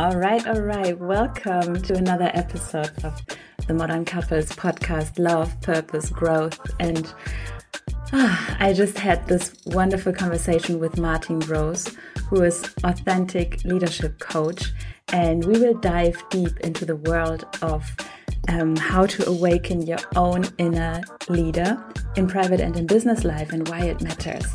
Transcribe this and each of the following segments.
All right, all right. Welcome to another episode of the Modern Couples podcast Love, Purpose, Growth. And ah, I just had this wonderful conversation with Martin Rose, who is authentic leadership coach. And we will dive deep into the world of um, how to awaken your own inner leader in private and in business life and why it matters.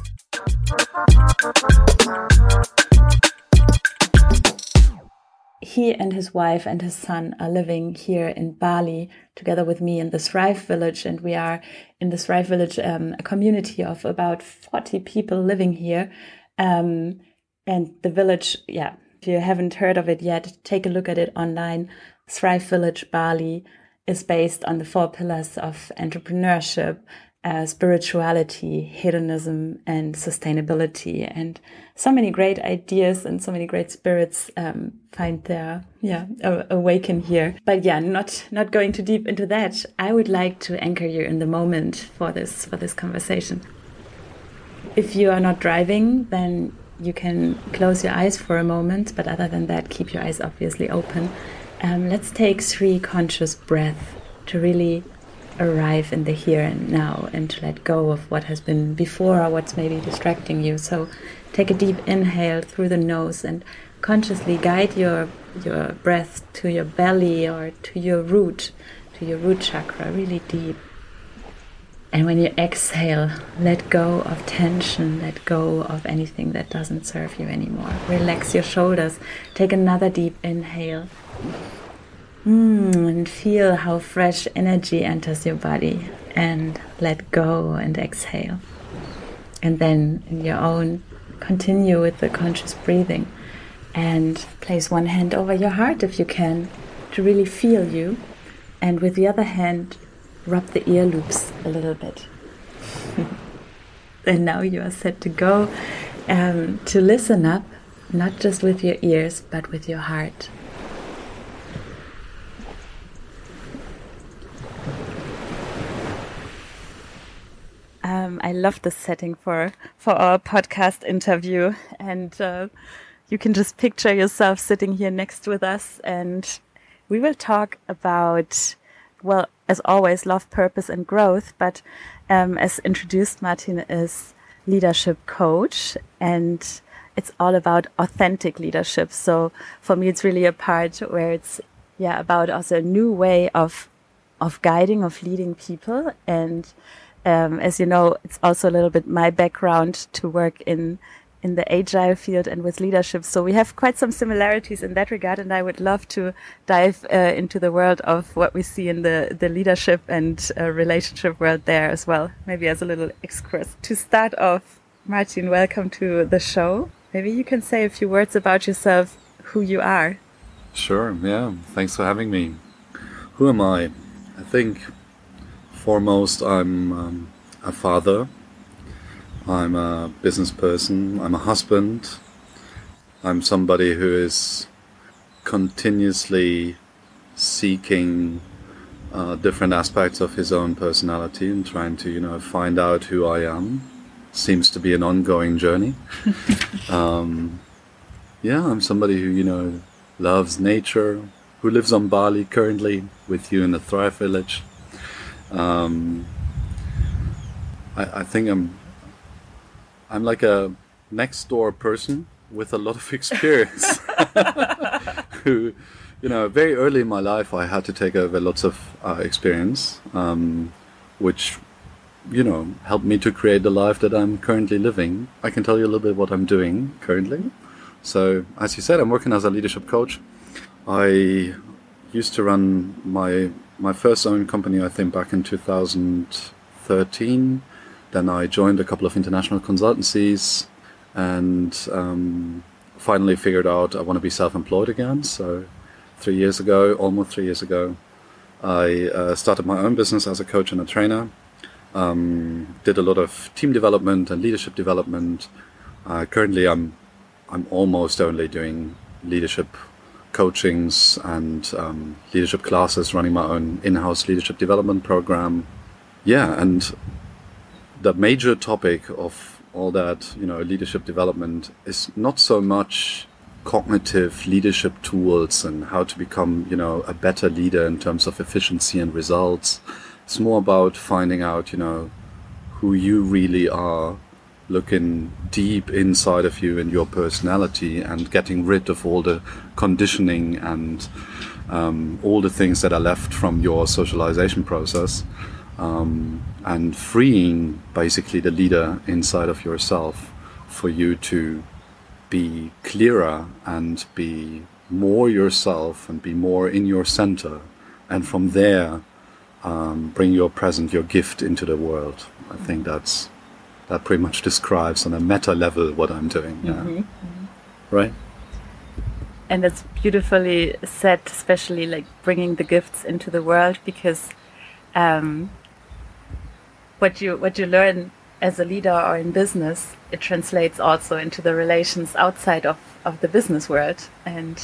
He and his wife and his son are living here in Bali together with me in the Thrive Village. And we are in the Thrive Village, um, a community of about 40 people living here. Um, and the village, yeah, if you haven't heard of it yet, take a look at it online. Thrive Village Bali is based on the four pillars of entrepreneurship, uh, spirituality, hedonism, and sustainability. And so many great ideas and so many great spirits um, find their yeah awaken here. But yeah, not not going too deep into that. I would like to anchor you in the moment for this for this conversation. If you are not driving, then you can close your eyes for a moment. But other than that, keep your eyes obviously open. Um, let's take three conscious breaths to really arrive in the here and now and to let go of what has been before or what's maybe distracting you. So take a deep inhale through the nose and consciously guide your your breath to your belly or to your root, to your root chakra, really deep. And when you exhale, let go of tension, let go of anything that doesn't serve you anymore. Relax your shoulders. Take another deep inhale. Mm, and feel how fresh energy enters your body and let go and exhale. And then in your own, continue with the conscious breathing and place one hand over your heart if you can to really feel you. And with the other hand, rub the ear loops a little bit. and now you are set to go um, to listen up, not just with your ears, but with your heart. Um, I love this setting for for our podcast interview, and uh, you can just picture yourself sitting here next with us, and we will talk about, well, as always, love, purpose, and growth. But um, as introduced, Martin is leadership coach, and it's all about authentic leadership. So for me, it's really a part where it's yeah about also a new way of of guiding, of leading people, and um, as you know, it's also a little bit my background to work in in the agile field and with leadership. So we have quite some similarities in that regard, and I would love to dive uh, into the world of what we see in the the leadership and uh, relationship world there as well. Maybe as a little excursus to start off. Martin, welcome to the show. Maybe you can say a few words about yourself, who you are. Sure. Yeah. Thanks for having me. Who am I? I think foremost, I'm um, a father. I'm a business person. I'm a husband. I'm somebody who is continuously seeking uh, different aspects of his own personality and trying to, you know, find out who I am. Seems to be an ongoing journey. um, yeah, I'm somebody who, you know, loves nature, who lives on Bali currently with you in the Thrive Village. Um, I, I think I'm I'm like a next door person with a lot of experience who you know very early in my life i had to take over lots of uh, experience um, which you know helped me to create the life that i'm currently living. I can tell you a little bit what i'm doing currently. So as you said i'm working as a leadership coach. I used to run my my first own company, I think, back in 2013. Then I joined a couple of international consultancies and um, finally figured out I want to be self employed again. So, three years ago, almost three years ago, I uh, started my own business as a coach and a trainer. Um, did a lot of team development and leadership development. Uh, currently, I'm I'm almost only doing leadership coachings and um, leadership classes, running my own in-house leadership development program. Yeah, and the major topic of all that, you know, leadership development is not so much cognitive leadership tools and how to become, you know, a better leader in terms of efficiency and results. It's more about finding out, you know, who you really are, looking deep inside of you and your personality and getting rid of all the conditioning and um, all the things that are left from your socialization process um, and freeing basically the leader inside of yourself for you to be clearer and be more yourself and be more in your center and from there um, bring your present your gift into the world. I think that's that pretty much describes on a meta level what i'm doing yeah. Mm-hmm. Mm-hmm. right and it's beautifully said especially like bringing the gifts into the world because um, what you what you learn as a leader or in business, it translates also into the relations outside of, of the business world. And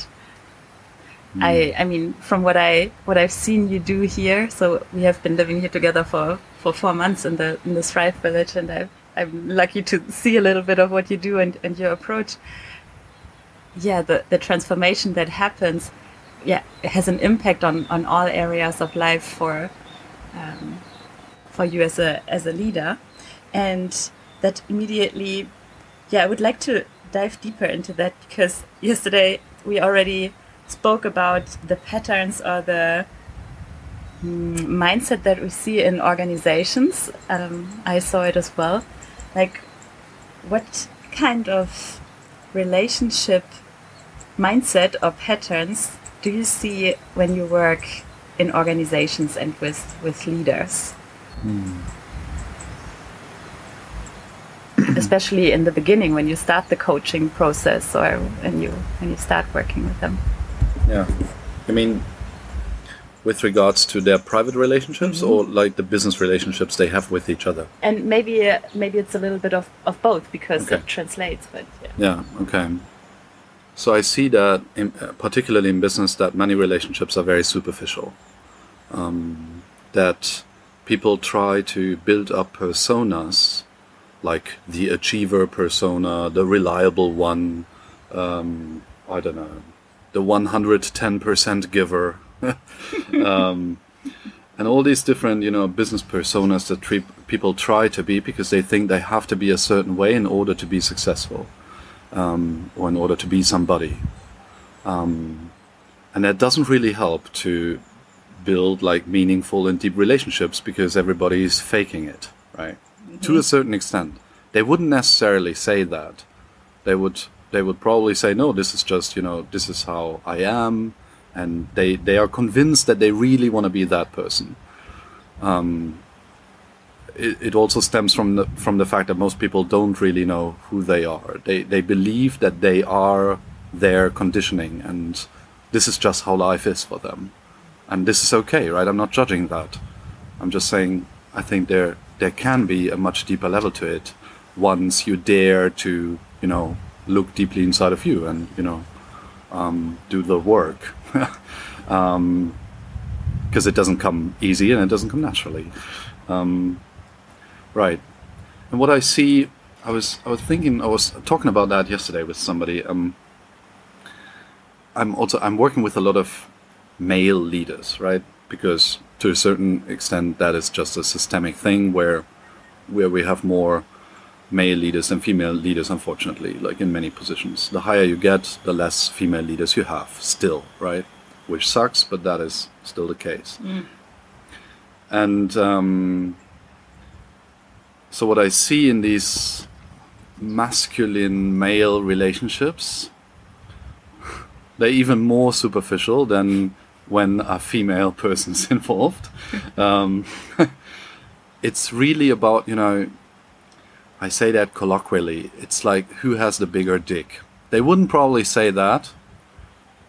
mm. I I mean from what I what I've seen you do here, so we have been living here together for, for four months in the in the Thrive village and i I'm lucky to see a little bit of what you do and, and your approach. Yeah, the, the transformation that happens, yeah, has an impact on, on all areas of life for um, for you as a as a leader. And that immediately yeah i would like to dive deeper into that because yesterday we already spoke about the patterns or the mm, mindset that we see in organizations. Um, i saw it as well like what kind of relationship mindset or patterns do you see when you work in organizations and with with leaders mm. especially in the beginning when you start the coaching process or when you when you start working with them. Yeah, I mean, with regards to their private relationships mm -hmm. or like the business relationships they have with each other. And maybe uh, maybe it's a little bit of, of both because okay. it translates. But yeah. yeah. Okay. So I see that, in, uh, particularly in business, that many relationships are very superficial. Um, that people try to build up personas like the achiever persona, the reliable one, um, I don't know, the 110% giver, um, and all these different, you know, business personas that tre- people try to be because they think they have to be a certain way in order to be successful um, or in order to be somebody. Um, and that doesn't really help to build like meaningful and deep relationships because everybody is faking it, right? to a certain extent. They wouldn't necessarily say that. They would they would probably say, no, this is just you know this is how I am, and they they are convinced that they really want to be that person. Um, it, it also stems from the from the fact that most people don't really know who they are. They they believe that they are their conditioning, and this is just how life is for them, and this is okay, right? I'm not judging that. I'm just saying I think there there can be a much deeper level to it once you dare to you know look deeply inside of you and you know um, do the work because um, it doesn't come easy and it doesn't come naturally. Um, right. And what i see i was i was thinking i was talking about that yesterday with somebody um, i'm also i'm working with a lot of male leaders right? Because to a certain extent that is just a systemic thing where where we have more male leaders and female leaders unfortunately like in many positions the higher you get the less female leaders you have still right which sucks but that is still the case mm. and um, so what i see in these masculine male relationships they're even more superficial than when a female person is involved. Um, it's really about, you know, I say that colloquially. It's like who has the bigger dick. They wouldn't probably say that,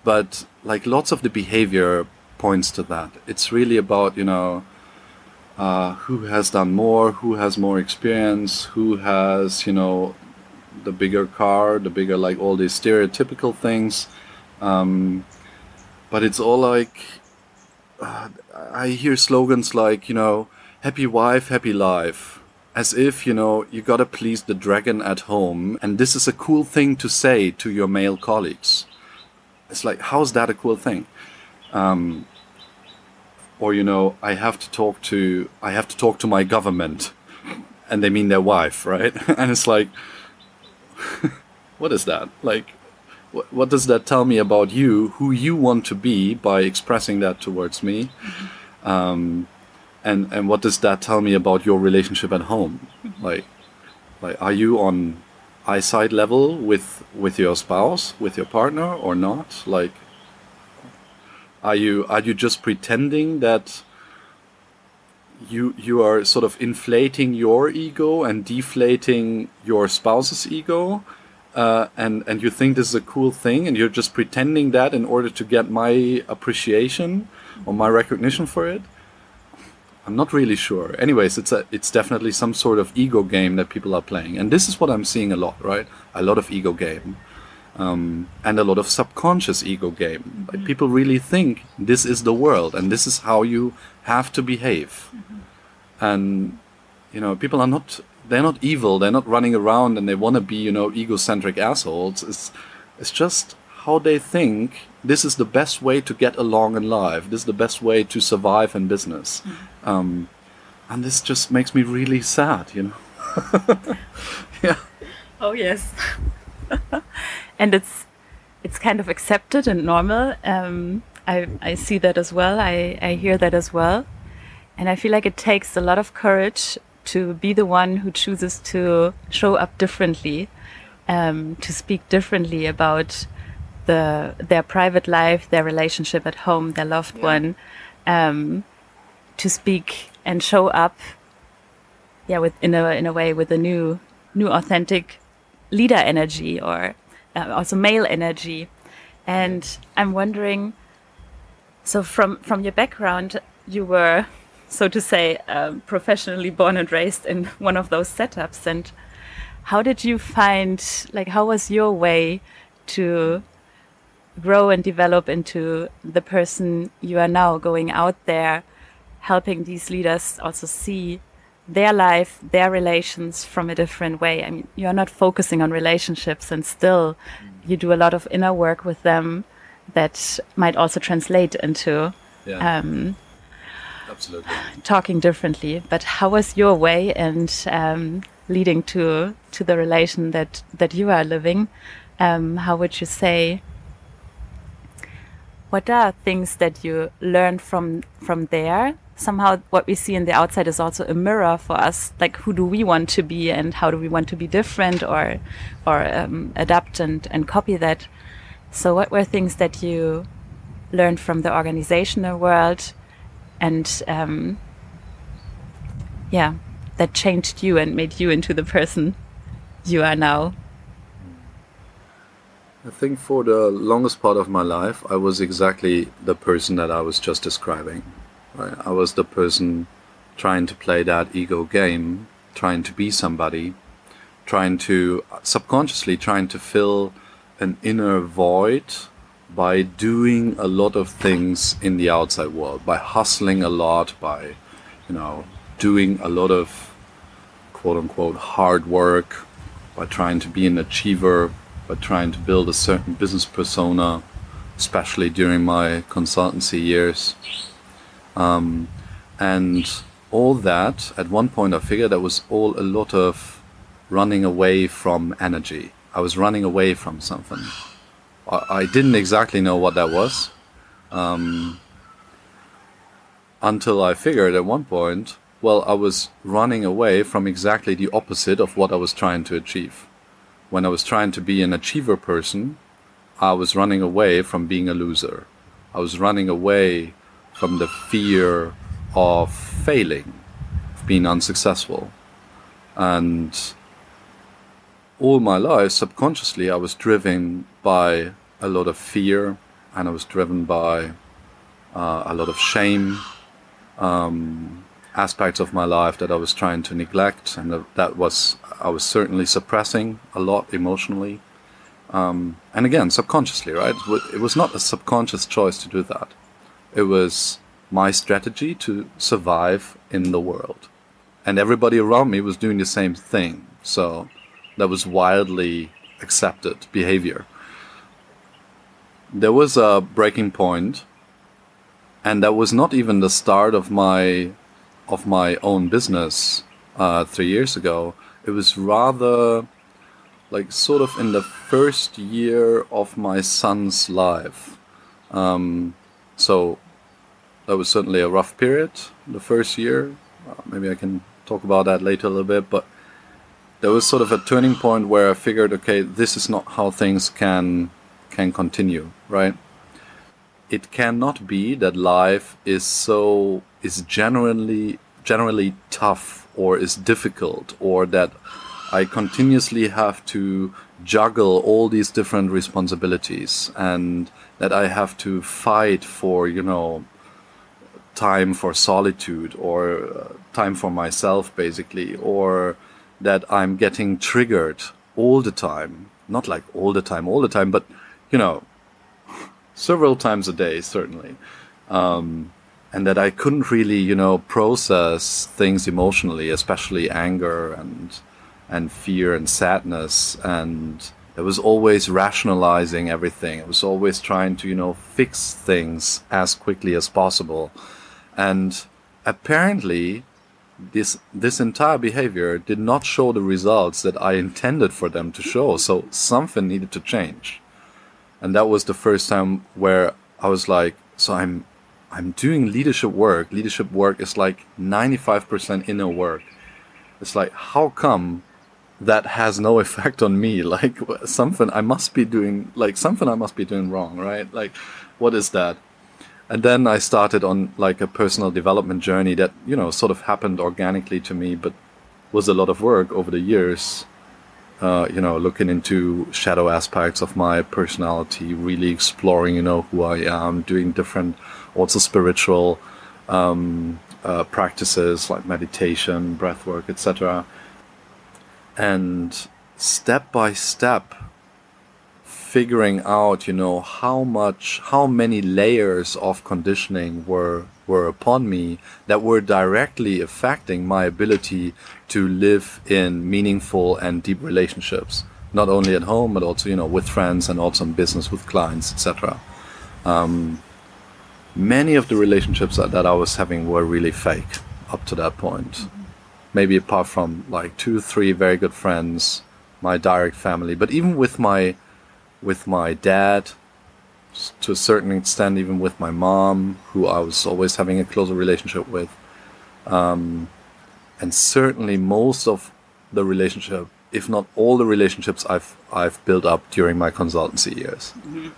but like lots of the behavior points to that. It's really about, you know, uh, who has done more, who has more experience, who has, you know, the bigger car, the bigger, like all these stereotypical things. Um, but it's all like uh, I hear slogans like you know happy wife happy life as if, you know, you gotta please the dragon at home, and this is a cool thing to say to your male colleagues. It's like, how's that a cool thing? Um, or you know, I have to talk to I have to talk to my government, and they mean their wife, right? and it's like, what is that? Like, what, what does that tell me about you, who you want to be by expressing that towards me? Mm-hmm. Um, and and what does that tell me about your relationship at home? Mm-hmm. like like are you on eyesight level with with your spouse with your partner or not? Like are you are you just pretending that you you are sort of inflating your ego and deflating your spouse's ego uh, and and you think this is a cool thing and you're just pretending that in order to get my appreciation or my recognition for it I'm not really sure. Anyways, it's a it's definitely some sort of ego game that people are playing, and this is what I'm seeing a lot, right? A lot of ego game, um, and a lot of subconscious ego game. Mm-hmm. Like people really think this is the world, and this is how you have to behave, mm-hmm. and you know, people are not they're not evil. They're not running around and they want to be you know egocentric assholes. It's it's just how they think this is the best way to get along in life. This is the best way to survive in business. Mm-hmm. Um, and this just makes me really sad, you know. yeah. Oh yes. and it's it's kind of accepted and normal. Um, I I see that as well. I I hear that as well, and I feel like it takes a lot of courage to be the one who chooses to show up differently, um, to speak differently about the their private life, their relationship at home, their loved yeah. one, um, to speak and show up, yeah, with in a in a way with a new new authentic leader energy or uh, also male energy, and I'm wondering. So from from your background, you were, so to say, um, professionally born and raised in one of those setups, and how did you find like how was your way to grow and develop into the person you are now going out there helping these leaders also see their life their relations from a different way i mean you're not focusing on relationships and still you do a lot of inner work with them that might also translate into yeah. um, Absolutely. talking differently but how was your way and um, leading to to the relation that that you are living um, how would you say what are things that you learned from from there? Somehow what we see in the outside is also a mirror for us like who do we want to be and how do we want to be different or or um, adapt and and copy that? So what were things that you learned from the organizational world and um, yeah that changed you and made you into the person you are now I think for the longest part of my life, I was exactly the person that I was just describing. Right? I was the person trying to play that ego game, trying to be somebody, trying to subconsciously trying to fill an inner void by doing a lot of things in the outside world, by hustling a lot, by you know doing a lot of quote unquote hard work, by trying to be an achiever, by trying to build a certain business persona, especially during my consultancy years. Um, and all that, at one point, I figured that was all a lot of running away from energy. I was running away from something. I, I didn't exactly know what that was. Um, until I figured at one point, well, I was running away from exactly the opposite of what I was trying to achieve when I was trying to be an achiever person, I was running away from being a loser. I was running away from the fear of failing, of being unsuccessful. And all my life, subconsciously, I was driven by a lot of fear and I was driven by uh, a lot of shame. Um, aspects of my life that I was trying to neglect, and that was I was certainly suppressing a lot emotionally. Um, and again, subconsciously, right? It was not a subconscious choice to do that. It was my strategy to survive in the world. and everybody around me was doing the same thing. So that was wildly accepted behavior. There was a breaking point, and that was not even the start of my of my own business uh, three years ago. It was rather like sort of in the first year of my son's life. Um, so that was certainly a rough period, the first year. Uh, maybe I can talk about that later a little bit, but there was sort of a turning point where I figured, okay, this is not how things can can continue, right? It cannot be that life is so is generally generally tough or is difficult or that I continuously have to juggle all these different responsibilities and that I have to fight for, you know, time for solitude or uh, time for myself, basically, or that I'm getting triggered all the time. Not like all the time, all the time, but, you know, several times a day, certainly. Um, and that I couldn't really, you know, process things emotionally, especially anger and and fear and sadness and it was always rationalizing everything. It was always trying to, you know, fix things as quickly as possible. And apparently this this entire behavior did not show the results that I intended for them to show. So something needed to change. And that was the first time where I was like, so I'm I'm doing leadership work. Leadership work is like 95% inner work. It's like, how come that has no effect on me? Like something I must be doing, like something I must be doing wrong, right? Like, what is that? And then I started on like a personal development journey that, you know, sort of happened organically to me, but was a lot of work over the years. Uh, you know, looking into shadow aspects of my personality, really exploring, you know, who I am, doing different also spiritual um, uh, practices like meditation, breath work, etc. And step by step, figuring out, you know, how much, how many layers of conditioning were were upon me that were directly affecting my ability to live in meaningful and deep relationships, not only at home but also, you know, with friends and also in business with clients, etc. Um, many of the relationships that, that I was having were really fake up to that point. Mm-hmm. Maybe apart from like two, three very good friends, my direct family, but even with my with my dad, to a certain extent, even with my mom, who I was always having a closer relationship with, um, and certainly most of the relationship, if not all the relationships I've I've built up during my consultancy years, mm-hmm.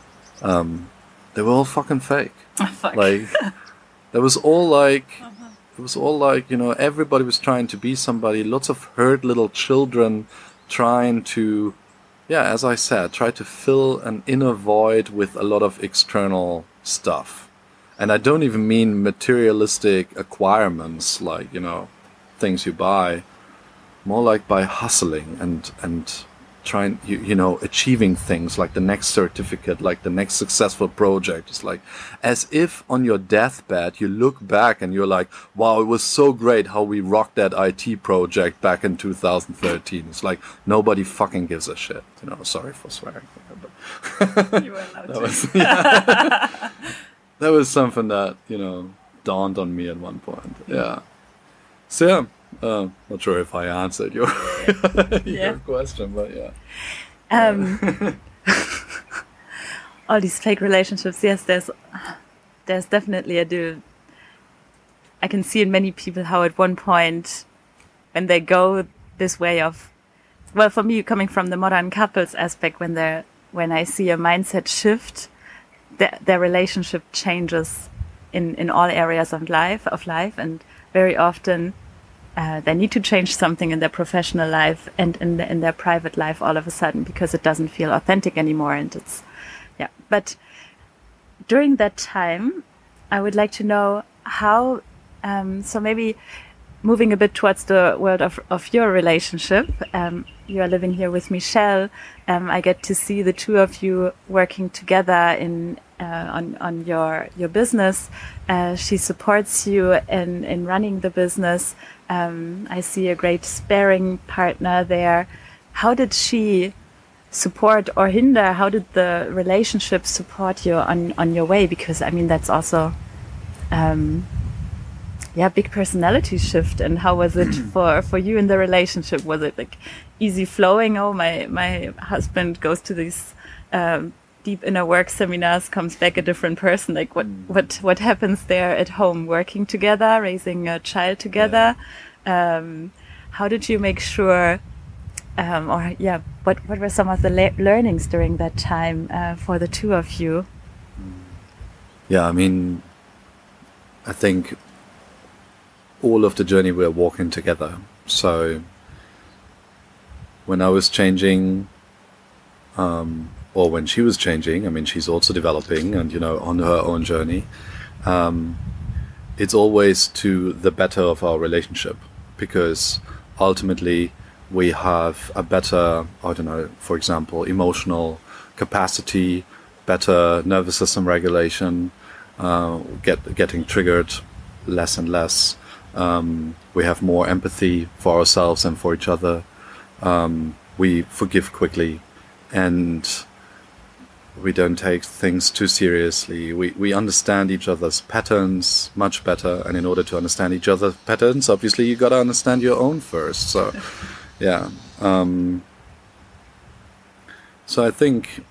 um, they were all fucking fake. Oh, like there was all like uh-huh. it was all like you know everybody was trying to be somebody. Lots of hurt little children trying to, yeah, as I said, try to fill an inner void with a lot of external stuff. And I don't even mean materialistic acquirements like you know things you buy, more like by hustling and and trying you, you know achieving things like the next certificate like the next successful project. It's like as if on your deathbed you look back and you're like wow it was so great how we rocked that IT project back in 2013 it's like nobody fucking gives a shit you know. Sorry for swearing but you were allowed that was yeah. that was something that you know dawned on me at one point. Yeah. So yeah uh, not sure if I answered your your yeah. question, but yeah. Um, all these fake relationships. Yes, there's there's definitely a do. I can see in many people how at one point, when they go this way of, well, for me coming from the modern couples aspect, when they when I see a mindset shift, their, their relationship changes in in all areas of life of life, and very often uh, they need to change something in their professional life and in, the, in their private life all of a sudden because it doesn't feel authentic anymore. And it's, yeah. But during that time, I would like to know how, um, so maybe moving a bit towards the world of, of your relationship. Um, you are living here with Michelle. Um, I get to see the two of you working together in uh, on on your your business. Uh, she supports you in in running the business, Um, I see a great sparing partner there. How did she support or hinder? How did the relationship support you on on your way? Because I mean, that's also, um, yeah, big personality shift. And how was it for for you in the relationship? Was it like easy flowing? Oh, my my husband goes to these. Um, deep inner work seminars comes back a different person like what what what happens there at home working together raising a child together. Yeah. um, how did you make sure um, or yeah what what were some of the le learnings during that time uh, for the two of you? Yeah i mean i think all of the journey we're walking together. So when i was changing um, or when she was changing, I mean, she's also developing and, you know, on her own journey. Um, it's always to the better of our relationship because ultimately we have a better, I don't know, for example, emotional capacity, better nervous system regulation, uh, get, getting triggered less and less. Um, we have more empathy for ourselves and for each other. Um, we forgive quickly and we don't take things too seriously. We, we understand each other's patterns much better. And in order to understand each other's patterns, obviously you got to understand your own first. So, yeah. Um, so I think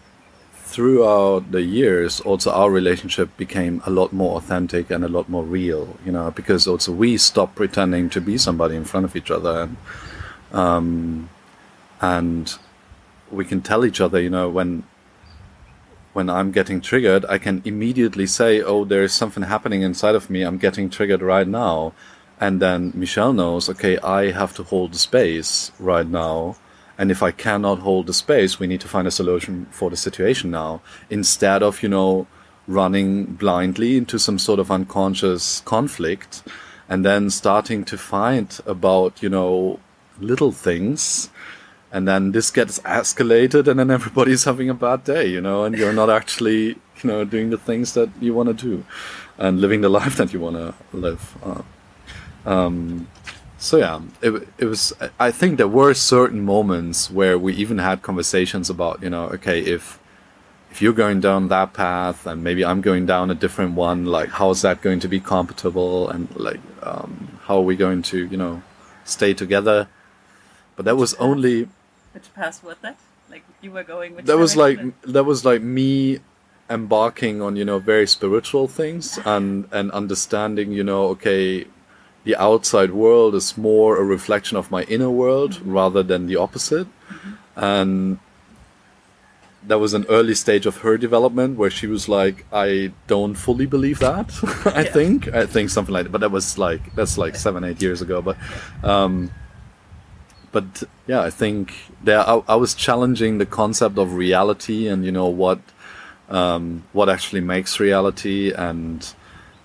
throughout the years, also our relationship became a lot more authentic and a lot more real, you know, because also we stopped pretending to be somebody in front of each other. And, um, and we can tell each other, you know, when when I'm getting triggered, I can immediately say, "Oh, there is something happening inside of me. I'm getting triggered right now." And then Michelle knows, okay, I have to hold the space right now. And if I cannot hold the space, we need to find a solution for the situation now. Instead of, you know, running blindly into some sort of unconscious conflict and then starting to fight about, you know, little things and then this gets escalated and then everybody's having a bad day you know and you're not actually you know doing the things that you want to do and living the life that you want to live uh, um, so yeah it, it was i think there were certain moments where we even had conversations about you know okay if if you're going down that path and maybe i'm going down a different one like how's that going to be compatible? And like um, how are we going to you know stay together? But that was only which path was that? Like you were going. That was like that was like me embarking on you know very spiritual things and and understanding you know okay the outside world is more a reflection of my inner world mm-hmm. rather than the opposite mm-hmm. and that was an early stage of her development where she was like i don't fully believe that i yeah. think i think something like that but that was like that's like seven eight years ago but um but yeah, I think there I, I, was challenging the concept of reality and you know what um, what actually makes reality and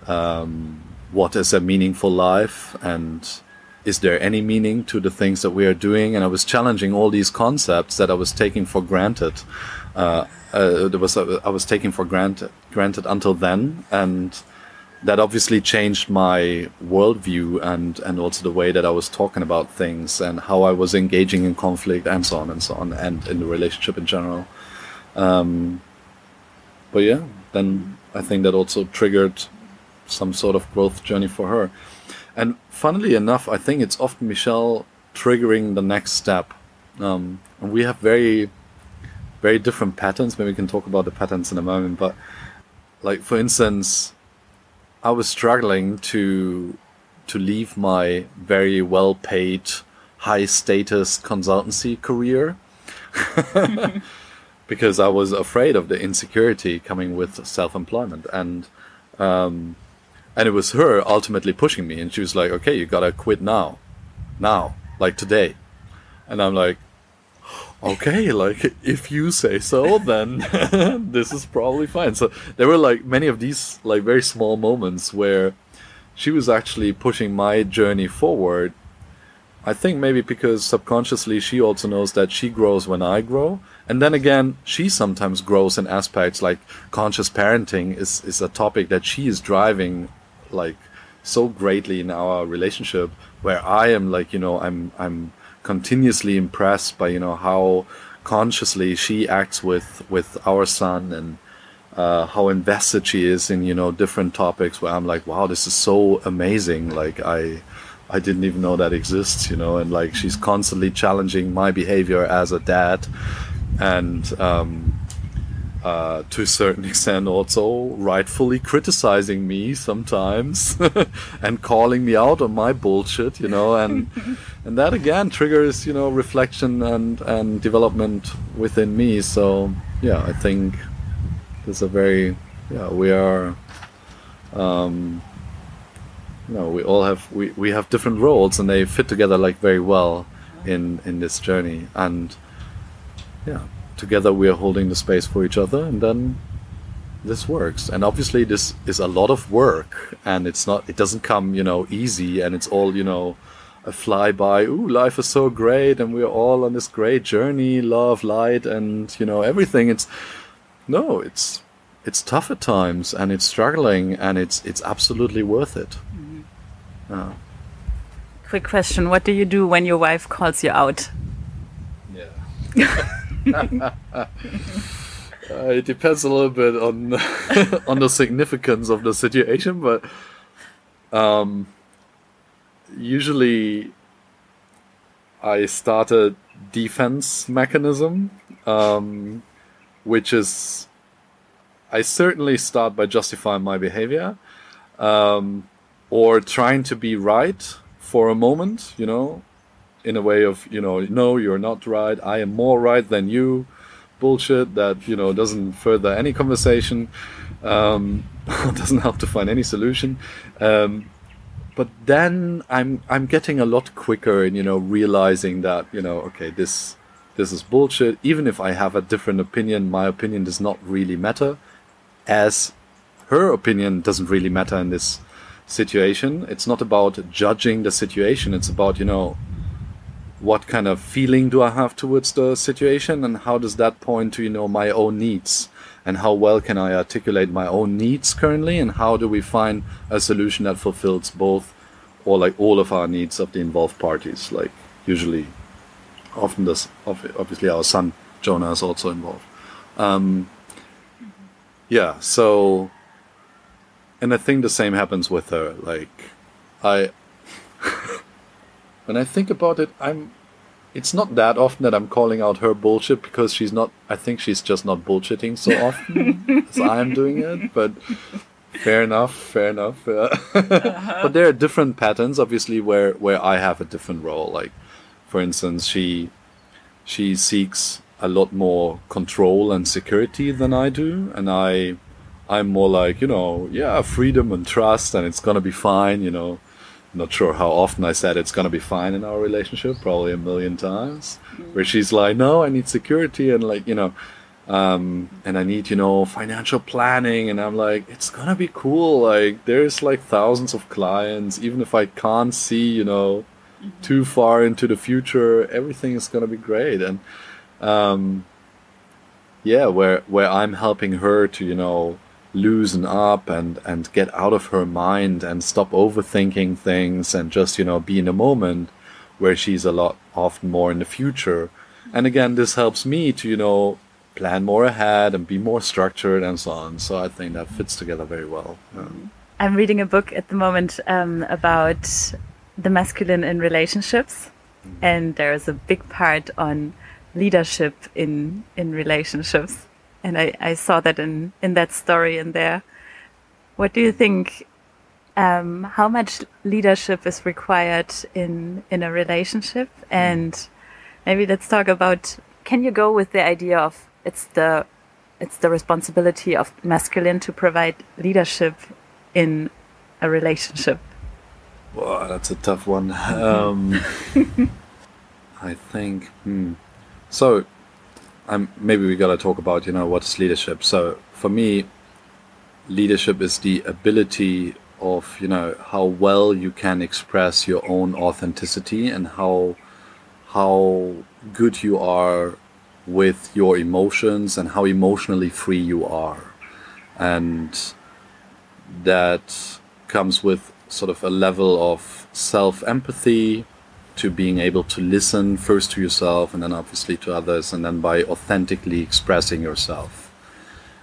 um, what is a meaningful life and is there any meaning to the things that we are doing and I was challenging all these concepts that I was taking for granted. Uh, uh, there was I was taking for granted granted until then and that obviously changed my worldview and and also the way that I was talking about things and how I was engaging in conflict and so on and so on and in the relationship in general. Um, but yeah, then I think that also triggered some sort of growth journey for her. And funnily enough, I think it's often Michelle triggering the next step. Um, and we have very, very different patterns. Maybe we can talk about the patterns in a moment. But like for instance, I was struggling to to leave my very well paid, high status consultancy career. Because I was afraid of the insecurity coming with self employment and um, and it was her ultimately pushing me. And she was like, okay, you gotta quit now, now, like today, and I'm like, okay, like if you say so, then this is probably fine. So there were like many of these like very small moments where she was actually pushing my journey forward. I think maybe because subconsciously she also knows that she grows when I grow. And then again, she sometimes grows in aspects like conscious parenting is, is a topic that she is driving like so greatly in our relationship where I am like, you know, I'm I'm continuously impressed by, you know, how consciously she acts with with our son and uh, how invested she is in, you know, different topics where I'm like, wow, this is so amazing. Like I I didn't even know that exists, you know, and like she's constantly challenging my behavior as a dad and um, uh, to a certain extent also rightfully criticizing me sometimes and calling me out on my bullshit, you know, and and that again triggers you know reflection and and development within me. So yeah, I think there's a very yeah we are. Um, you know, we all have we, we have different roles and they fit together like very well in in this journey and yeah together we are holding the space for each other and then this works. And obviously this is a lot of work and it's not it doesn't come you know easy and it's all you know a flyby ooh life is so great and we're all on this great journey love light and you know everything. It's no it's it's tough at times and it's struggling and it's it's absolutely worth it. Mm-hmm. quick question. What do you do when your wife calls you out? Yeah uh, it depends a little bit on on the significance of the situation, but um, usually I start a defense mechanism, um, which is I certainly start by justifying my behavior um, or trying to be right for a moment, you know, in a way of you know no you're not right. I am more right than you. Bullshit that you know doesn't further any conversation um, doesn't help to find any solution. Um, but then i'm i'm getting a lot quicker in you know realizing that you know okay this this is bullshit. Even if i have a different opinion my opinion does not really matter as her opinion doesn't really matter in this situation. It's not about judging the situation. It's about you know what kind of feeling do I have towards the situation and how does that point to you know my own needs? And how well can I articulate my own needs currently and how do we find a solution that fulfills both or like all of our needs of the involved parties? Like usually often this obviously our son Jonah is also involved. Um, yeah so and I think the same happens with her. Like I when I think about it, I'm. It's not that often that I'm calling out her bullshit because she's not. I think she's just not bullshitting so often as I'm doing it. But fair enough, fair enough. uh-huh. But there are different patterns, obviously, where where I have a different role. Like, for instance, she she seeks a lot more control and security than I do, and I I'm more like you know yeah freedom and trust, and it's gonna be fine. You know, not sure how often I said it's gonna be fine in our relationship, probably a million times. Mm. Where she's like, "No, I need security," and like you know, um, and I need you know financial planning, and I'm like, "It's gonna be cool." Like there's like thousands of clients, even if I can't see you know mm-hmm. too far into the future, everything is gonna be great, and um, yeah, where where I'm helping her to you know loosen up and and get out of her mind and stop overthinking things and just you know be in a moment where she's a lot often more in the future. And again this helps me to you know plan more ahead and be more structured and so on. So i think that fits together very well. Um, i'm reading a book at the moment um, about the masculine in relationships. Mm-hmm. and there's a big part on leadership in in relationships and I, I saw that in, in that story in there. What do you think? Um, how much leadership is required in in a relationship? And maybe let's talk about. Can you go with the idea of it's the it's the responsibility of masculine to provide leadership in a relationship? Well, that's a tough one. Um, I think. Hmm. So I'm, maybe we gotta talk about you know what's leadership. So for me, leadership is the ability of you know how well you can express your own authenticity and how how good you are with your emotions and how emotionally free you are and that comes with sort of a level of self empathy to being able to listen first to yourself and then obviously to others, and then by authentically expressing yourself.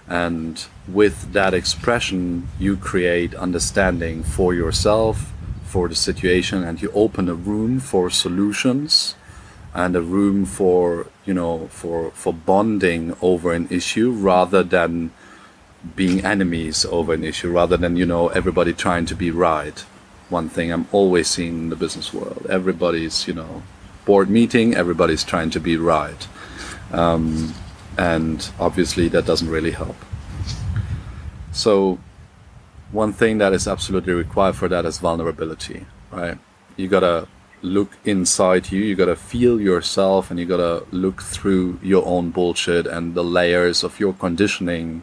And with that expression, you create understanding for yourself, for the situation, and you open a room for solutions and a room for you know for for bonding over an issue rather than being enemies over an issue rather than you know everybody trying to be right one thing i'm always seeing in the business world. Everybody's you know board meeting everybody's trying to be right. Um, and obviously that doesn't really help. So one thing that is absolutely required for that is vulnerability right? You gotta look inside you you gotta feel yourself and you gotta look through your own bullshit and the layers of your conditioning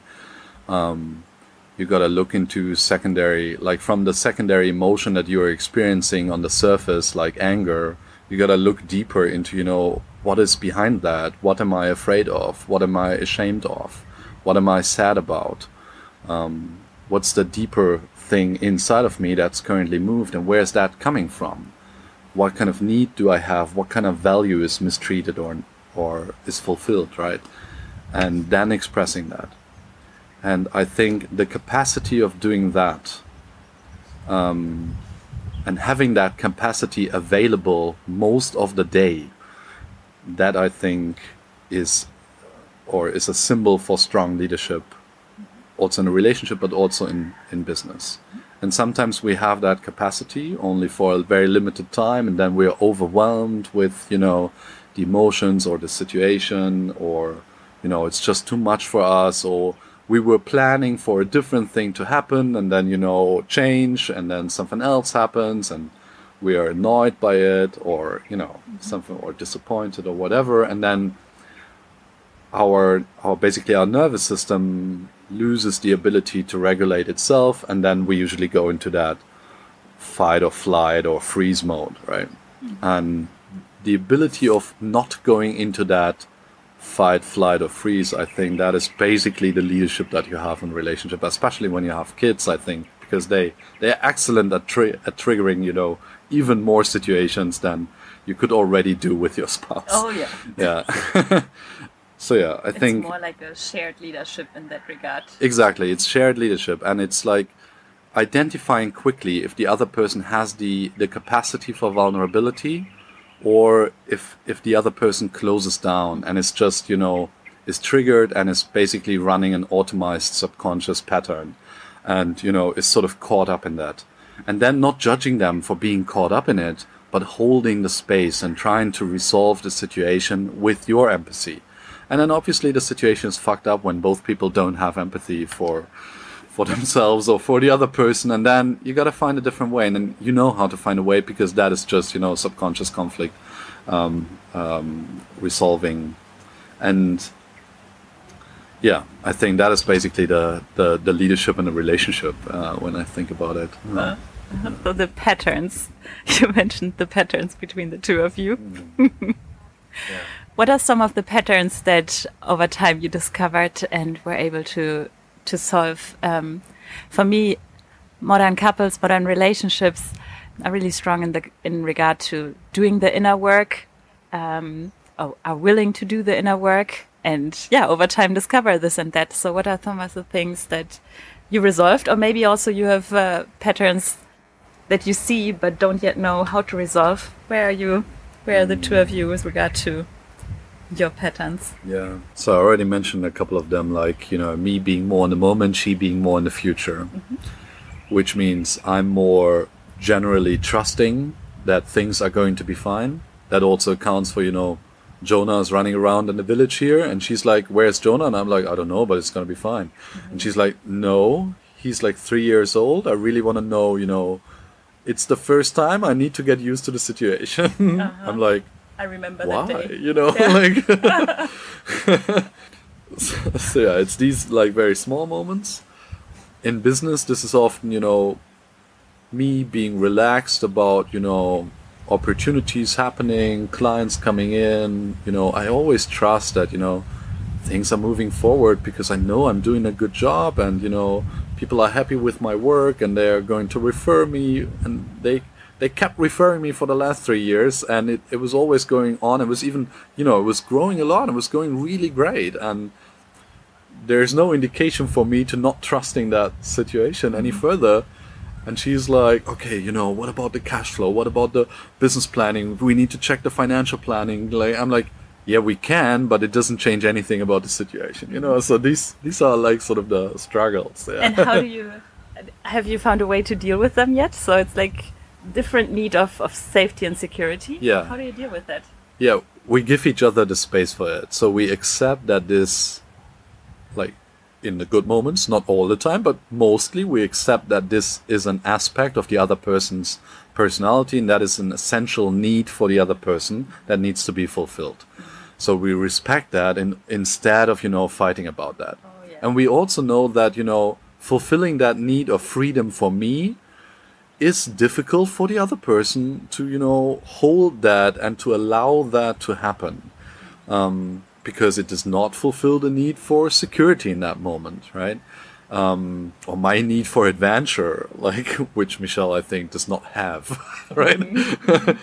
um, you got to look into secondary like from the secondary emotion that you're experiencing on the surface like anger you got to look deeper into you know what is behind that? What am i afraid of? What am i ashamed of? What am i sad about? Um, what's the deeper thing inside of me that's currently moved and where's that coming from? What kind of need do i have? What kind of value is mistreated or or is fulfilled right? And then expressing that and I think the capacity of doing that um, and having that capacity available most of the day, that I think is or is a symbol for strong leadership, also in a relationship, but also in, in business. And sometimes we have that capacity only for a very limited time, and then we're overwhelmed with, you know, the emotions or the situation, or, you know, it's just too much for us, or we were planning for a different thing to happen and then you know change and then something else happens and we are annoyed by it or you know mm-hmm. something or disappointed or whatever and then our our basically our nervous system loses the ability to regulate itself and then we usually go into that fight or flight or freeze mode right mm-hmm. and the ability of not going into that fight, flight, or freeze. I think that is basically the leadership that you have in relationship, especially when you have kids. I think because they they're excellent at, tri- at triggering, you know, even more situations than you could already do with your spouse. Oh yeah. Yeah. so yeah, I it's think it's more like a shared leadership in that regard. Exactly, it's shared leadership, and it's like identifying quickly if the other person has the the capacity for vulnerability or if if the other person closes down and is just you know is triggered and is basically running an automized subconscious pattern and you know is sort of caught up in that. And then not judging them for being caught up in it but holding the space and trying to resolve the situation with your empathy. And then obviously the situation is fucked up when both people don't have empathy for for themselves or for the other person and then you got to find a different way and then you know how to find a way because that is just you know subconscious conflict um, um, resolving and yeah i think that is basically the the, the leadership and the relationship uh, when i think about it uh, so the patterns you mentioned the patterns between the two of you mm. yeah. what are some of the patterns that over time you discovered and were able to to solve. Um, for me, modern couples, modern relationships are really strong in the in regard to doing the inner work, um, are willing to do the inner work, and yeah, over time discover this and that. So, what are some of the things that you resolved, or maybe also you have uh, patterns that you see but don't yet know how to resolve? Where are you? Where are the two of you with regard to your patterns. Yeah. So I already mentioned a couple of them, like, you know, me being more in the moment, she being more in the future, mm-hmm. which means I'm more generally trusting that things are going to be fine. That also accounts for, you know, Jonah is running around in the village here, and she's like, Where's Jonah? And I'm like, I don't know, but it's going to be fine. Mm-hmm. And she's like, No, he's like three years old. I really want to know, you know, it's the first time I need to get used to the situation. Uh-huh. I'm like, I remember Why? that day. You know, yeah. like. so, so yeah, it's these like very small moments. In business, this is often you know, me being relaxed about you know opportunities happening, clients coming in. You know, I always trust that you know things are moving forward because I know I'm doing a good job and you know people are happy with my work and they're going to refer me and they they kept referring me for the last three years and it, it was always going on. It was even you know it was growing a lot it was going really great and there's no indication for me to not trusting that situation any mm-hmm. further. And she's like okay you know what about the cash flow? What about the business planning? We need to check the financial planning. Like i'm like yeah we can but it doesn't change anything about the situation you know? So these these are like sort of the struggles yeah. and how do you have you found a way to deal with them yet? So it's like different need of, of safety and security. Yeah. How do you deal with that? Yeah we give each other the space for it. So we accept that this like in the good moments not all the time but mostly we accept that this is an aspect of the other person's personality and that is an essential need for the other person that needs to be fulfilled. So we respect that and instead of you know fighting about that. Oh, yeah. and we also know that you know fulfilling that need of freedom for me is difficult for the other person to you know hold that and to allow that to happen um, because it does not fulfill the need for security in that moment right? Um, or my need for adventure like which michelle i think does not have right?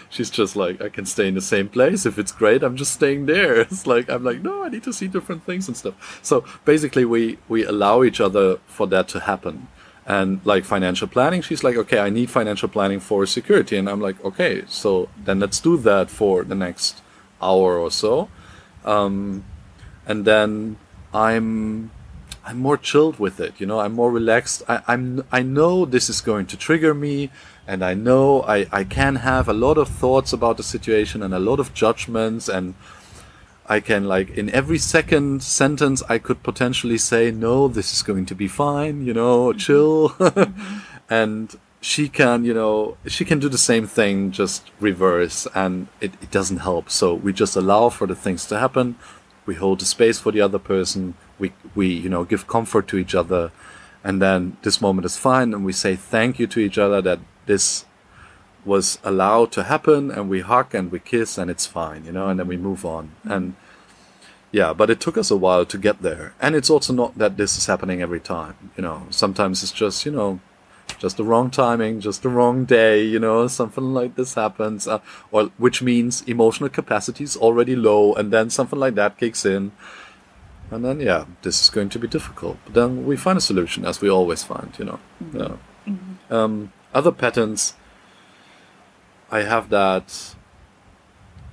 She's just like i can stay in the same place. If it's great i'm just staying there. It's like i'm like no i need to see different things and stuff. So basically we we allow each other for that to happen and like financial planning she's like okay i need financial planning for security. And i'm like okay so then let's do that for the next hour or so. Um, and then i'm i'm more chilled with it you know i'm more relaxed. I, i'm i know this is going to trigger me and i know i i can have a lot of thoughts about the situation and a lot of judgments and I can like in every second sentence I could potentially say no this is going to be fine you know mm-hmm. chill. Mm-hmm. And she can you know she can do the same thing just reverse and it, it doesn't help. So we just allow for the things to happen. We hold the space for the other person. We we you know give comfort to each other. And then this moment is fine and we say thank you to each other that this was allowed to happen and we hug and we kiss and it's fine you know and then we move on. And yeah but it took us a while to get there. And it's also not that this is happening every time you know. Sometimes it's just you know just the wrong timing just the wrong day you know something like this happens uh, or which means emotional capacity is already low and then something like that kicks in. And then yeah this is going to be difficult. But then we find a solution as we always find you know. Mm-hmm. yeah. um, other patterns I have that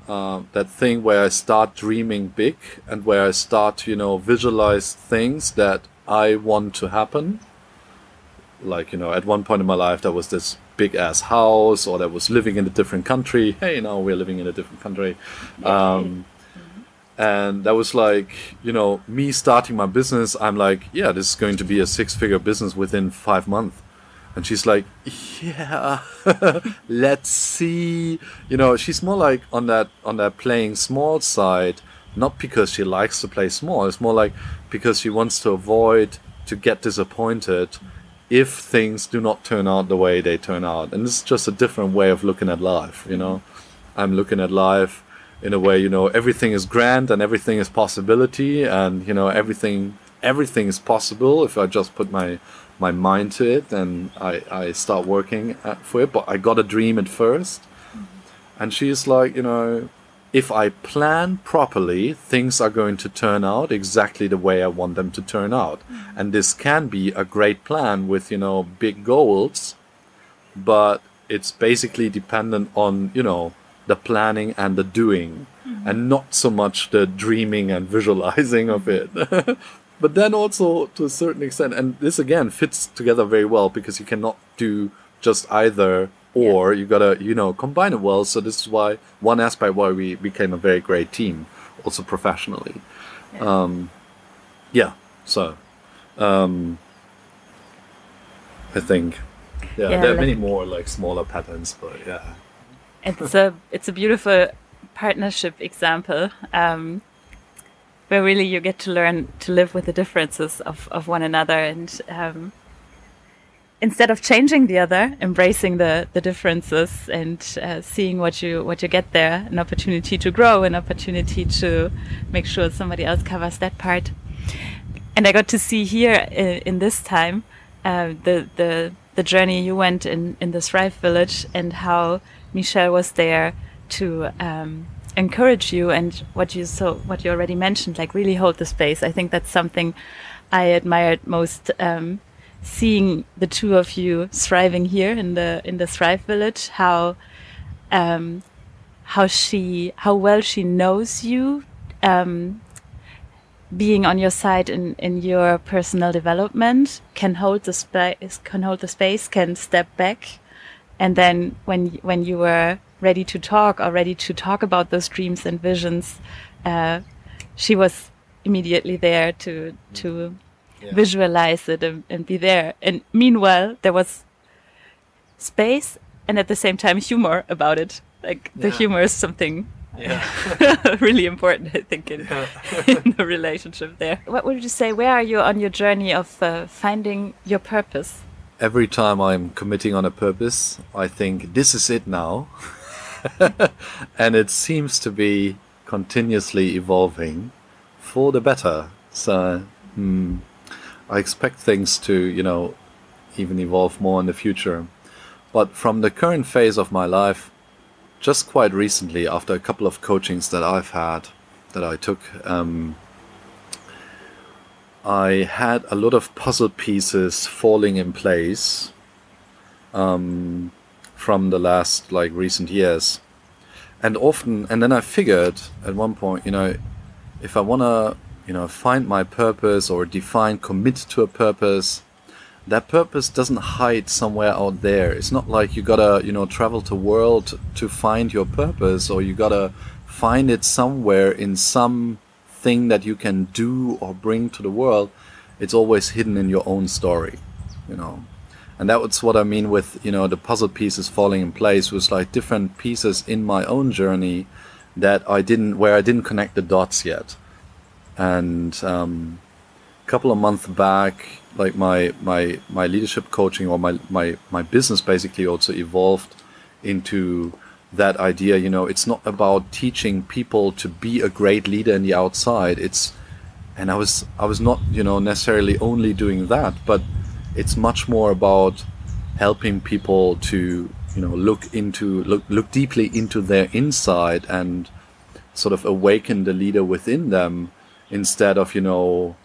uh, that thing where I start dreaming big and where I start to you know visualize things that I want to happen. Like you know, at one point in my life, there was this big ass house, or that was living in a different country. Hey, now we're living in a different country. Um, and that was like you know me starting my business i'm like yeah this is going to be a six figure business within five months and she's like yeah let's see. You know she's more like on that on that playing small side not because she likes to play small. It's more like because she wants to avoid to get disappointed if things do not turn out the way they turn out. And is just a different way of looking at life you know? I'm looking at life in a way you know everything is grand and everything is possibility and you know everything everything is possible if i just put my my mind to it and i i start working at, for it. But i got a dream at 1st mm-hmm. and she's like you know if i plan properly things are going to turn out exactly the way i want them to turn out. Mm-hmm. And this can be a great plan with you know big goals. But it's basically dependent on you know the planning and the doing. Mm-hmm. And not so much the dreaming and visualizing of it but then also to a certain extent and this again fits together very well because you cannot do just either or. You gotta you know combine it well. So this is why one aspect why we became a very great team also professionally. Um yeah so um i think yeah, Yeah, there are like- many more like smaller patterns but yeah. It's a it's a beautiful partnership example. Um, where really you get to learn to live with the differences of, of one another and um, instead of changing the other embracing the, the differences and uh, seeing what you what you get there an opportunity to grow an opportunity to make sure somebody else covers that part. And I got to see here uh, in this time uh, the the the journey you went in in the Thrive Village and how Michelle was there to um, encourage you and what you so what you already mentioned, like really hold the space. I think that's something I admired most. Um, seeing the two of you thriving here in the in the Thrive Village, how um, how she how well she knows you, um, being on your side in in your personal development, can hold the space, can hold the space, can step back, and then when when you were ready to talk or ready to talk about those dreams and visions, uh, she was immediately there to to yeah. visualize it and, and be there. And meanwhile, there was space and at the same time humor about it. Like the humor is something yeah. really important, I think, in, yeah. in, the relationship there. What would you say? Where are you on your journey of uh, finding your purpose? Every time I'm committing on a purpose, I think this is it now. and it seems to be continuously evolving for the better. So, hmm, I expect things to, you know, even evolve more in the future. But from the current phase of my life, just quite recently, after a couple of coachings that I've had, that I took, um, I had a lot of puzzle pieces falling in place um, from the last like recent years, and often, and then I figured at one point, you know, if I want to you know, find my purpose or define, commit to a purpose, that purpose doesn't hide somewhere out there. It's not like you gotta, you know, travel the world to find your purpose or you gotta find it somewhere in some thing that you can do or bring to the world. It's always hidden in your own story, you know. And that was what I mean with, you know, the puzzle pieces falling in place was like different pieces in my own journey that I didn't, where I didn't connect the dots yet. And um, a couple of months back like my my my leadership coaching or my my my business basically also evolved into that idea you know it's not about teaching people to be a great leader in the outside. It's and i was i was not you know necessarily only doing that but it's much more about helping people to you know look into look look deeply into their inside and sort of awaken the leader within them instead of you know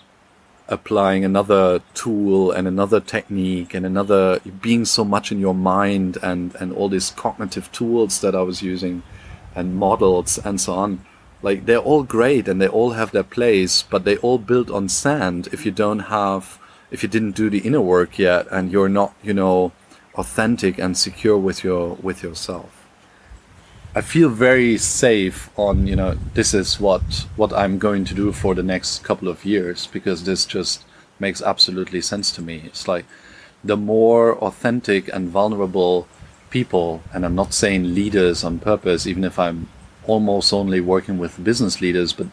applying another tool and another technique and another being so much in your mind and and all these cognitive tools that I was using and models and so on. Like they're all great and they all have their place but they all build on sand if you don't have if you didn't do the inner work yet and you're not you know authentic and secure with your with yourself I feel very safe on you know this is what what I'm going to do for the next couple of years because this just makes absolutely sense to me. It's like the more authentic and vulnerable people, and I'm not saying leaders on purpose, even if I'm almost only working with business leaders, but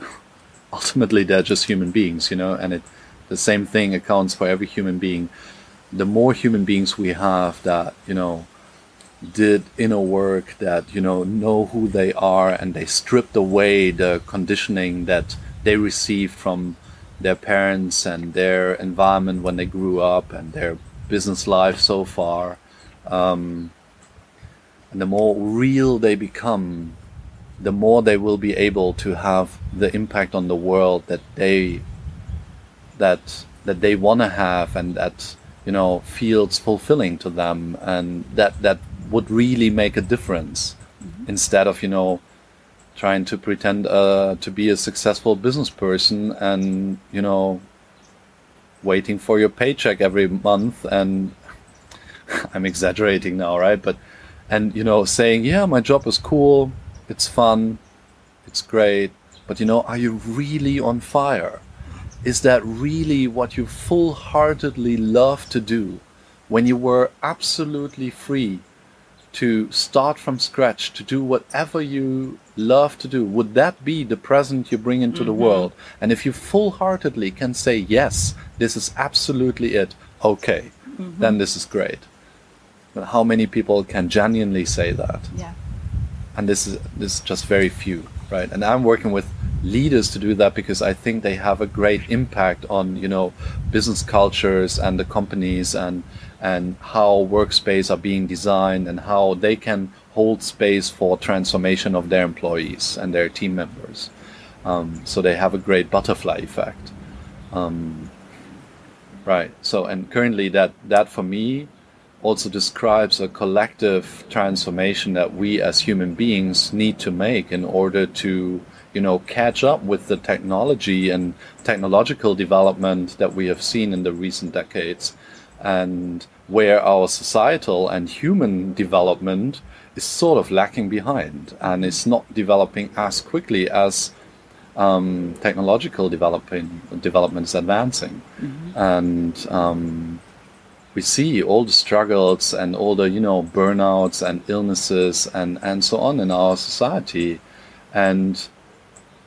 ultimately they're just human beings, you know, and it the same thing accounts for every human being. The more human beings we have that, you know, did inner work that you know know who they are and they stripped away the conditioning that they received from their parents and their environment when they grew up and their business life so far um, and the more real they become the more they will be able to have the impact on the world that they that that they want to have and that you know feels fulfilling to them and that that would really make a difference mm-hmm. instead of you know trying to pretend uh, to be a successful business person and you know waiting for your paycheck every month and I'm exaggerating now right but and you know saying yeah my job is cool it's fun it's great but you know are you really on fire is that really what you full-heartedly love to do when you were absolutely free to start from scratch to do whatever you love to do would that be the present you bring into mm-hmm. the world? And if you full-heartedly can say yes this is absolutely it okay mm-hmm. then this is great. But how many people can genuinely say that? Yeah. And this is this is just very few right and i'm working with leaders to do that because I think they have a great impact on you know business cultures and the companies and and how workspace are being designed and how they can hold space for transformation of their employees and their team members. Um, so they have a great butterfly effect. Um, right. So and currently that that for me also describes a collective transformation that we as human beings need to make in order to you know catch up with the technology and technological development that we have seen in the recent decades and where our societal and human development is sort of lacking behind and is not developing as quickly as um, technological developing development is advancing, mm-hmm. and um, we see all the struggles and all the you know burnouts and illnesses and and so on in our society, and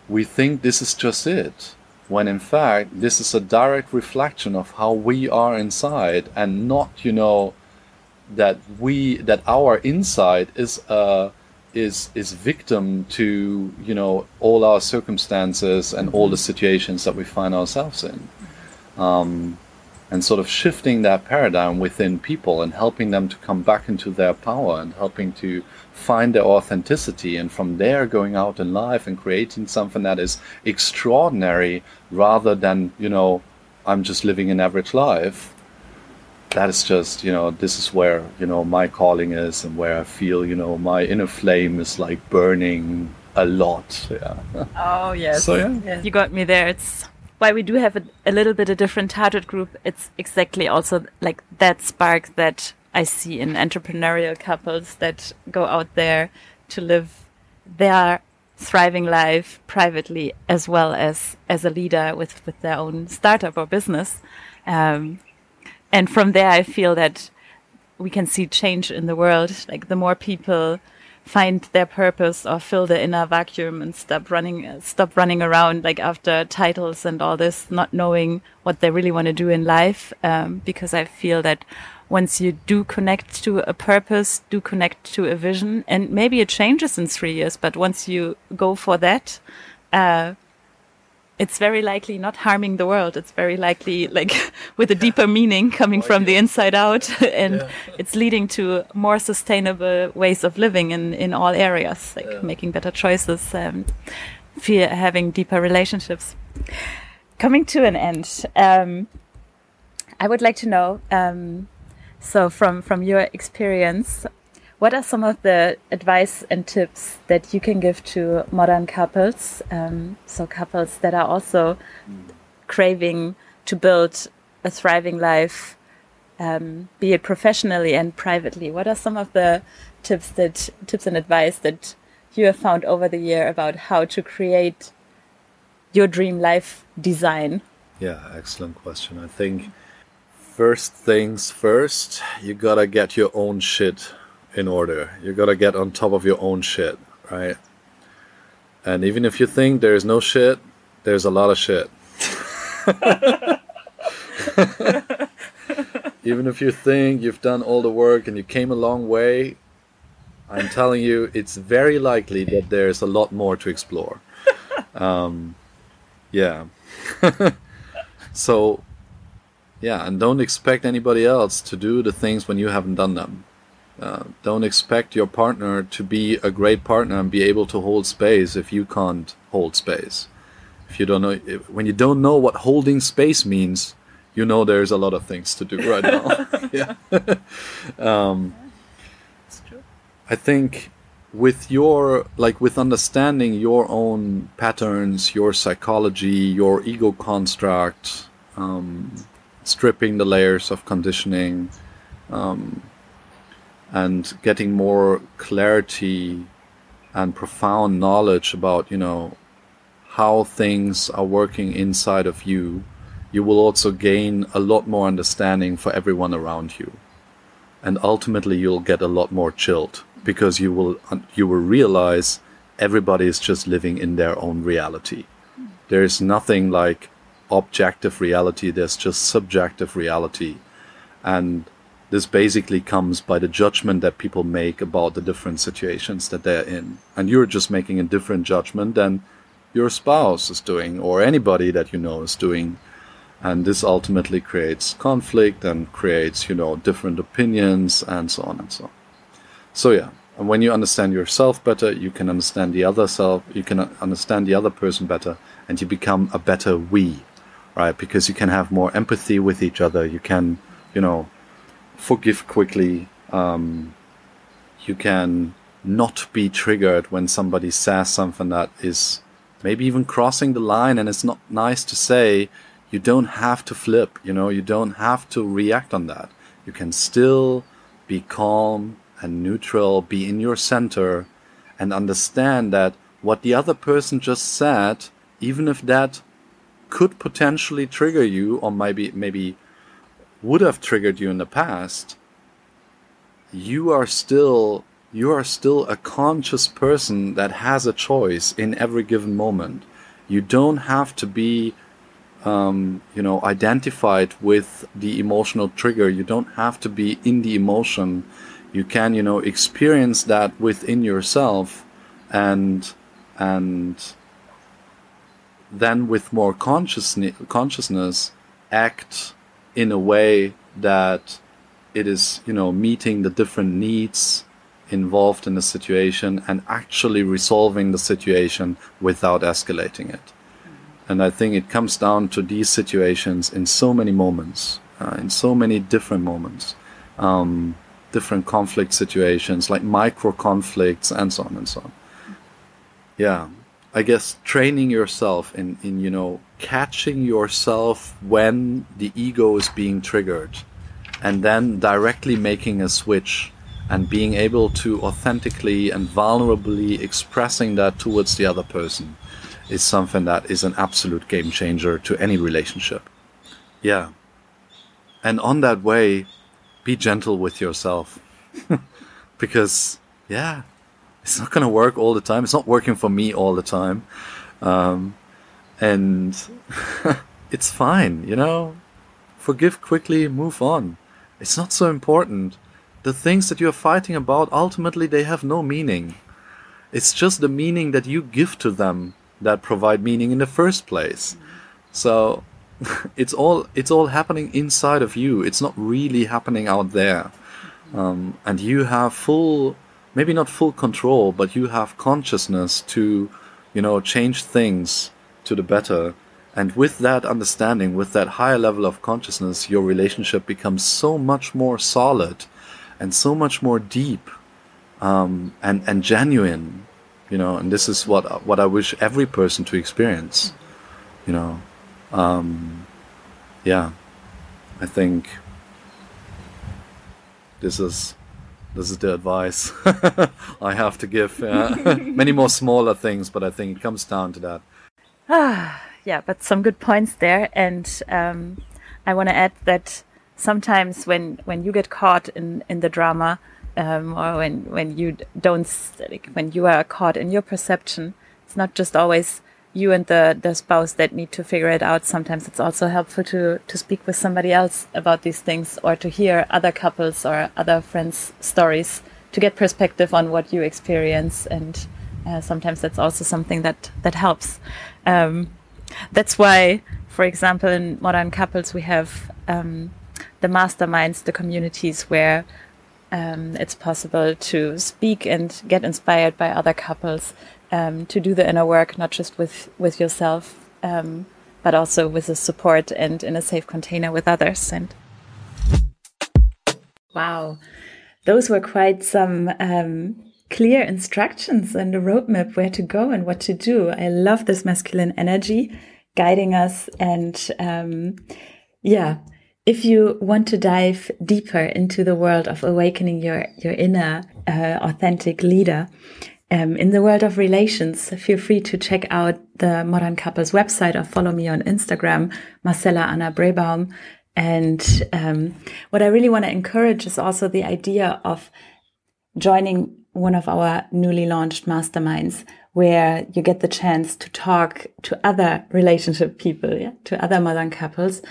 we think this is just it when in fact this is a direct reflection of how we are inside and not you know that we that our inside is uh is is victim to you know all our circumstances and all the situations that we find ourselves in. Um, and sort of shifting that paradigm within people and helping them to come back into their power and helping to find their authenticity and from there going out in life and creating something that is extraordinary rather than you know i'm just living an average life. That is just you know this is where you know my calling is and where i feel you know my inner flame is like burning a lot. Yeah. Oh yes. So yeah. Yes. you got me there. It's why we do have a, a little bit a different target group it's exactly also like that spark that I see in entrepreneurial couples that go out there to live their thriving life privately as well as as a leader with with their own startup or business. Um, and from there, I feel that we can see change in the world. Like the more people find their purpose or fill the inner vacuum and stop running stop running around like after titles and all this not knowing what they really want to do in life um, because i feel that once you do connect to a purpose, do connect to a vision, and maybe it changes in three years, but once you go for that, uh, it's very likely not harming the world. It's very likely like with a deeper meaning coming oh, from yeah. the inside out, and yeah. it's leading to more sustainable ways of living in in all areas, like yeah. making better choices, um, fear, having deeper relationships. Coming to an end, um, I would like to know. Um, so, from from your experience, what are some of the advice and tips that you can give to modern couples? Um, so, couples that are also craving to build a thriving life, um, be it professionally and privately. What are some of the tips that tips and advice that you have found over the year about how to create your dream life design? Yeah, excellent question. I think first things first, you gotta get your own shit in order. You gotta get on top of your own shit, right? And even if you think there is no shit, there's a lot of shit. even if you think you've done all the work and you came a long way, I'm telling you, it's very likely that there's a lot more to explore. Um, yeah. so yeah, and don't expect anybody else to do the things when you haven't done them. Uh, don't expect your partner to be a great partner and be able to hold space if you can't hold space. If you don't know, if, when you don't know what holding space means, you know there's a lot of things to do right now. yeah. um, I think with your like with understanding your own patterns, your psychology, your ego construct. Um, stripping the layers of conditioning um, and getting more clarity and profound knowledge about you know how things are working inside of you you will also gain a lot more understanding for everyone around you. And ultimately you'll get a lot more chilled because you will you will realize everybody is just living in their own reality. There is nothing like objective reality, there's just subjective reality. And this basically comes by the judgment that people make about the different situations that they're in. And you're just making a different judgment than your spouse is doing or anybody that you know is doing. And this ultimately creates conflict and creates, you know, different opinions and so on and so on. So yeah, and when you understand yourself better, you can understand the other self, you can understand the other person better, and you become a better we, right? Because you can have more empathy with each other. You can, you know, forgive quickly. Um, you can not be triggered when somebody says something that is maybe even crossing the line and it's not nice to say. You don't have to flip, you know, you don't have to react on that. You can still be calm and neutral, be in your center, and understand that what the other person just said, even if that could potentially trigger you, or maybe maybe would have triggered you in the past, you are still you are still a conscious person that has a choice in every given moment. You don't have to be um, you know identified with the emotional trigger. You don't have to be in the emotion you can you know experience that within yourself and and then with more consciousness consciousness act in a way that it is you know meeting the different needs involved in the situation and actually resolving the situation without escalating it and i think it comes down to these situations in so many moments uh, in so many different moments um, different conflict situations, like micro conflicts, and so on and so on. Yeah, I guess training yourself in, in you know catching yourself when the ego is being triggered, and then directly making a switch and being able to authentically and vulnerably expressing that towards the other person is something that is an absolute game changer to any relationship. Yeah. And on that way, be gentle with yourself because yeah it's not going to work all the time it's not working for me all the time um, and it's fine you know? Forgive quickly move on. It's not so important. The things that you're fighting about ultimately they have no meaning. It's just the meaning that you give to them that provide meaning in the first place. So it's all it's all happening inside of you. It's not really happening out there, um, and you have full, maybe not full control, but you have consciousness to, you know, change things to the better. And with that understanding, with that higher level of consciousness, your relationship becomes so much more solid, and so much more deep, um, and and genuine. You know, and this is what what I wish every person to experience. You know um, yeah, I think this is this is the advice I have to give. Uh, many more smaller things, but I think it comes down to that. Ah, yeah, but some good points there, and um, I want to add that sometimes when when you get caught in in the drama, um, or when when you don't like, when you are caught in your perception, it's not just always you and the, the spouse that need to figure it out. Sometimes it's also helpful to, to speak with somebody else about these things or to hear other couples or other friends' stories to get perspective on what you experience. And uh, sometimes that's also something that, that helps. Um, that's why, for example, in modern couples, we have um, the masterminds, the communities where um, it's possible to speak and get inspired by other couples um, to do the inner work, not just with with yourself, um, but also with the support and in a safe container with others. And wow, those were quite some um, clear instructions and a roadmap where to go and what to do. I love this masculine energy guiding us, and um, yeah. If you want to dive deeper into the world of awakening your your inner uh, authentic leader, um, in the world of relations, feel free to check out the Modern Couples website or follow me on Instagram, Marcella Anna Brebaum. And um, what I really want to encourage is also the idea of joining one of our newly launched masterminds where you get the chance to talk to other relationship people, yeah, to other modern couples,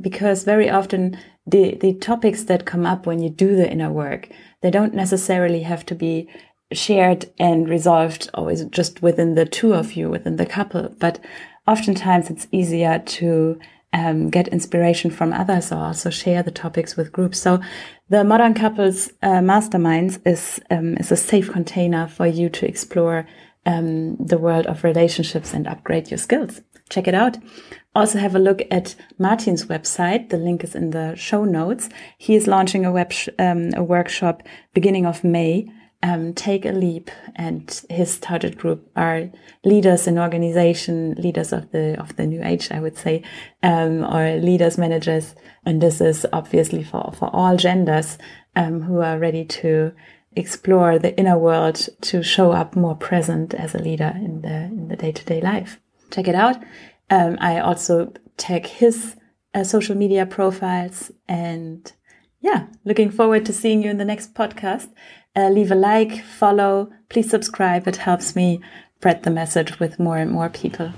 because very often the, the topics that come up when you do the inner work, they don't necessarily have to be shared and resolved always just within the two of you, within the couple. But oftentimes it's easier to um, get inspiration from others or also share the topics with groups. So the Modern Couples uh, Masterminds is um, is a safe container for you to explore um, the world of relationships and upgrade your skills. Check it out. Also have a look at Martin's website. The link is in the show notes. He is launching a web um, a workshop beginning of May um, take a leap and his target group are leaders in organization leaders of the of the new age i would say um, or leaders managers and this is obviously for for all genders um, who are ready to explore the inner world to show up more present as a leader in the in the day-to-day life. Check it out. Um, i also tag his uh, social media profiles and yeah looking forward to seeing you in the next podcast uh, leave a like, follow, please subscribe. It helps me spread the message with more and more people.